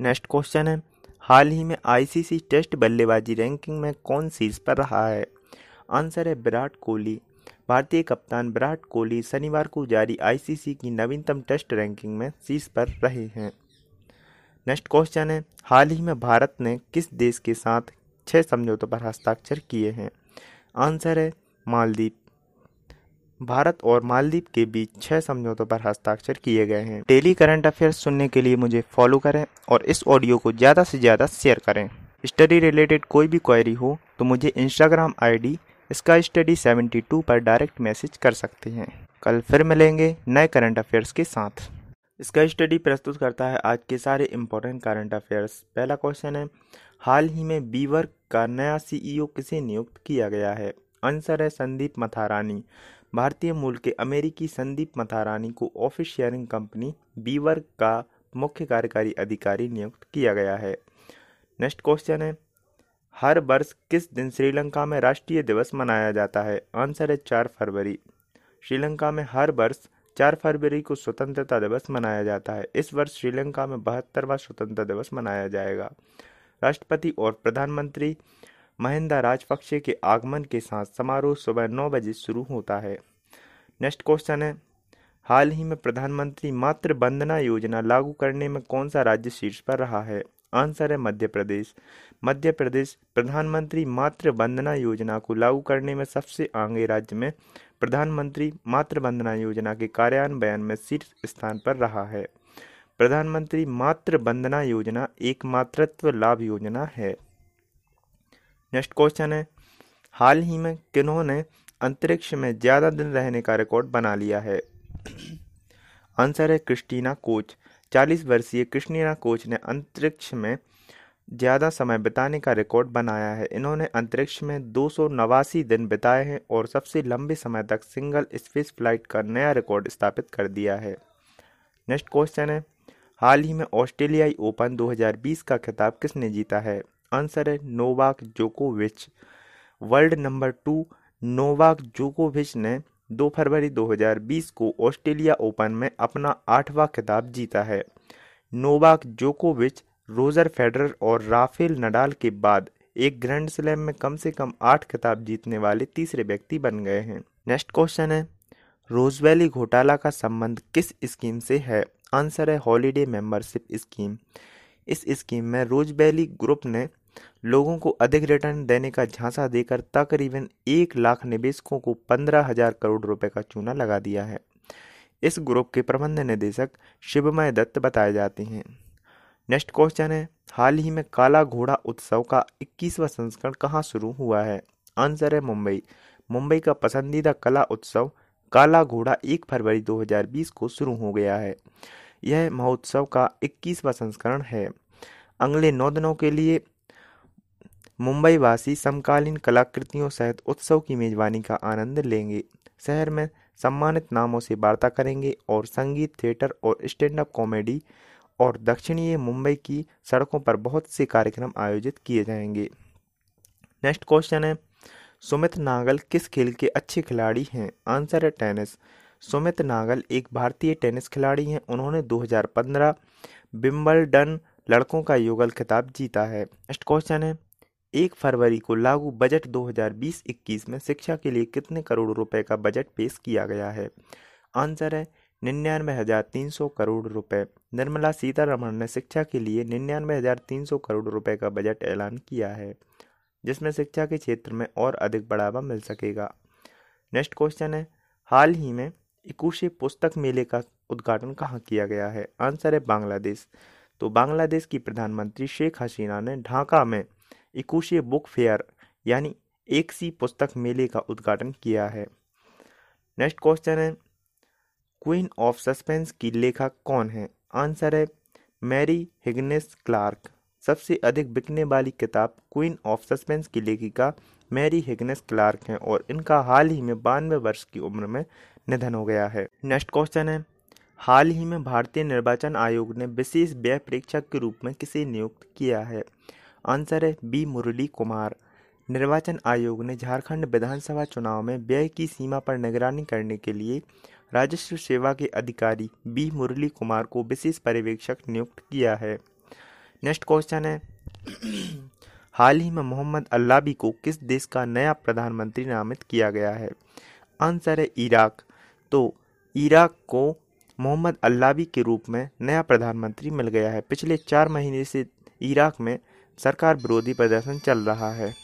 Next question है, हाल ही में आईसीसी टेस्ट बल्लेबाजी रैंकिंग में कौन शीर्ष पर रहा है? आंसर है विराट कोहली। भारतीय कप्तान विराट कोहली शनिवार को जारी आईसीसी की नवीनतम टेस्ट रैंकिंग में शीर्ष पर रहे हैं। नेक्स्ट क्वेश्चन है, हाल ही में भारत ने किस देश के साथ छह समझौतों पर हस्ताक्षर किए हैं? आंसर है मालदीव। भारत और मालदीव के बीच छह समझौतों पर हस्ताक्षर किए गए हैं। डेली करंट अफेयर्स सुनने के लिए मुझे फॉलो करें और इस ऑडियो को ज़्यादा से ज़्यादा शेयर करें। स्टडी रिलेटेड कोई भी क्वेरी हो तो मुझे इंस्टाग्राम आईडी इसका स्टडी 72 पर डायरेक्ट मैसेज कर सकते हैं। कल फिर मिलेंगे नए करंट अफेयर्स के साथ। इसका स्टडी प्रस्तुत करता है आज के सारे इंपॉर्टेंट करंट अफेयर्स पहला क्वेश्चन है, हाल ही में बीवर का नया सीईओ किसे नियुक्त किया गया है? आंसर है संदीप मथारानी। भारतीय मूल के अमेरिकी संदीप मथारानी को ऑफ़िस शेयरिंग कंपनी बीवर का मुख्य कार्यकारी अधिकारी नियुक्त किया गया है। नेक्स्ट क्वेश्चन है, हर वर्ष किस दिन श्रीलंका में राष्ट्रीय दिवस मनाया जाता है? आंसर है चार फरवरी। श्रीलंका में हर वर्ष चार फरवरी को स्वतंत्रता दिवस मनाया जाता है। इस वर्ष श्रीलंका में बहत्तरवा स्वतंत्रता दिवस मनाया जाएगा। राष्ट्रपति और प्रधानमंत्री महिंदा राजपक्षे के आगमन के साथ समारोह सुबह नौ बजे शुरू होता है। नेक्स्ट क्वेश्चन है, हाल ही में प्रधानमंत्री मातृ वंदना योजना लागू करने में कौन सा राज्य शीर्ष पर रहा है? आंसर है मध्य प्रदेश। मध्य प्रदेश प्रधानमंत्री मातृ वंदना योजना को लागू करने में सबसे आगे राज्य में प्रधानमंत्री मातृ वंदना योजना के कार्यान्वयन में शीर्ष स्थान पर रहा है। प्रधानमंत्री मातृ वंदना योजना एक मातृत्व लाभ योजना है। नेक्स्ट क्वेश्चन है। हाल ही में किन्होंने अंतरिक्ष में ज़्यादा दिन रहने का रिकॉर्ड बना लिया है? आंसर है क्रिस्टीना कोच। 40 वर्षीय क्रिस्टीना कोच ने अंतरिक्ष में ज़्यादा समय बिताने का रिकॉर्ड बनाया है। इन्होंने अंतरिक्ष में दो सौ नवासी दिन बिताए हैं और सबसे लंबे समय तक सिंगल स्पेस फ़्लाइट का नया रिकॉर्ड स्थापित कर दिया है। नेक्स्ट क्वेश्चन है, हाल ही में ऑस्ट्रेलियाई ओपन 2020 का खिताब किसने जीता है? आंसर है नोवाक जोकोविच। वर्ल्ड नंबर टू, नोवाक जोकोविच ने 2 फरवरी 2020 को ऑस्ट्रेलिया ओपन में अपना आठवां खिताब जीता है। नोवाक जोकोविच, रोजर फेडरर और राफेल नडाल के बाद एक ग्रैंड स्लैम में कम से कम आठ खिताब जीतने वाले तीसरे व्यक्ति बन गए हैं। नेक्स्ट क्वेश्चन है, रोजवैली घोटाला का संबंध किस स्कीम से है? आंसर है हॉलीडे मेंबरशिप स्कीम। इस स्कीम में रोज रोजबैली ग्रुप ने लोगों को अधिक रिटर्न देने का झांसा देकर तकरीबन एक लाख निवेशकों को पंद्रह हज़ार करोड़ रुपए का चूना लगा दिया है। इस ग्रुप के प्रबंध निदेशक शिवमय दत्त बताए जाते हैं। नेक्स्ट क्वेश्चन है, हाल ही में काला घोड़ा उत्सव का इक्कीसवा संस्करण कहाँ शुरू हुआ है? आंसर है मुंबई। मुंबई का पसंदीदा कला उत्सव काला घोड़ा एक फरवरी 2020 को शुरू हो गया है। यह महोत्सव का इक्कीसवा संस्करण है। अगले नौ दिनों के लिए मुंबई वासी समकालीन कलाकृतियों सहित उत्सव की मेजबानी का आनंद लेंगे। शहर में सम्मानित नामों से वार्ता करेंगे और संगीत, थिएटर और स्टैंड अप कॉमेडी और दक्षिणीय मुंबई की सड़कों पर बहुत से कार्यक्रम आयोजित किए जाएँगे। नेक्स्ट क्वेश्चन है, सुमित नागल किस खेल के अच्छे खिलाड़ी हैं? आंसर है टेनिस। सुमित नागल एक भारतीय टेनिस खिलाड़ी हैं। उन्होंने 2015 विम्बलडन लड़कों का युगल खिताब जीता है। नेक्स्ट क्वेश्चन है, एक फरवरी को लागू बजट 2020-21 में शिक्षा के लिए कितने करोड़ रुपए का बजट पेश किया गया है? आंसर है, निन्यानवे हज़ार तीन सौ करोड़ रुपए। निर्मला सीतारमण ने शिक्षा के लिए निन्यानवे हज़ार तीन सौ करोड़ रुपए का बजट ऐलान किया है, जिसमें शिक्षा के क्षेत्र में और अधिक बढ़ावा मिल सकेगा। नेक्स्ट क्वेश्चन है, हाल ही में इकुशे पुस्तक मेले का उद्घाटन कहाँ किया गया है? आंसर है बांग्लादेश। तो बांग्लादेश की प्रधानमंत्री शेख हसीना ने ढाका में इकुशे बुक फेयर यानी एक सी पुस्तक मेले का उद्घाटन किया है। नेक्स्ट क्वेश्चन है, क्वीन ऑफ़ सस्पेंस की लेखक कौन है? आंसर है, मैरी हिगनेस क्लार्क। सबसे अधिक बिकने वाली किताब क्वीन ऑफ़ सस्पेंस की लेखिका मैरी हिगनेस क्लार्क हैं और इनका हाल ही में बानवे वर्ष की उम्र में निधन हो गया है। नेक्स्ट क्वेश्चन है। हाल ही में भारतीय निर्वाचन आयोग ने विशेष व्यय प्रेक्षक के रूप में किसे नियुक्त किया है? आंसर है बी मुरली कुमार। निर्वाचन आयोग ने झारखंड विधानसभा चुनाव में व्यय की सीमा पर निगरानी करने के लिए राजस्व सेवा के अधिकारी बी मुरली कुमार को विशेष पर्यवेक्षक नियुक्त किया है। नेक्स्ट क्वेश्चन है। हाल ही में मोहम्मद अल्लाबी को किस देश का नया प्रधानमंत्री नामित किया गया है? आंसर है इराक तो इराक को मोहम्मद अल्लाबी के रूप में नया प्रधानमंत्री मिल गया है। पिछले चार महीने से इराक में सरकार विरोधी प्रदर्शन चल रहा है।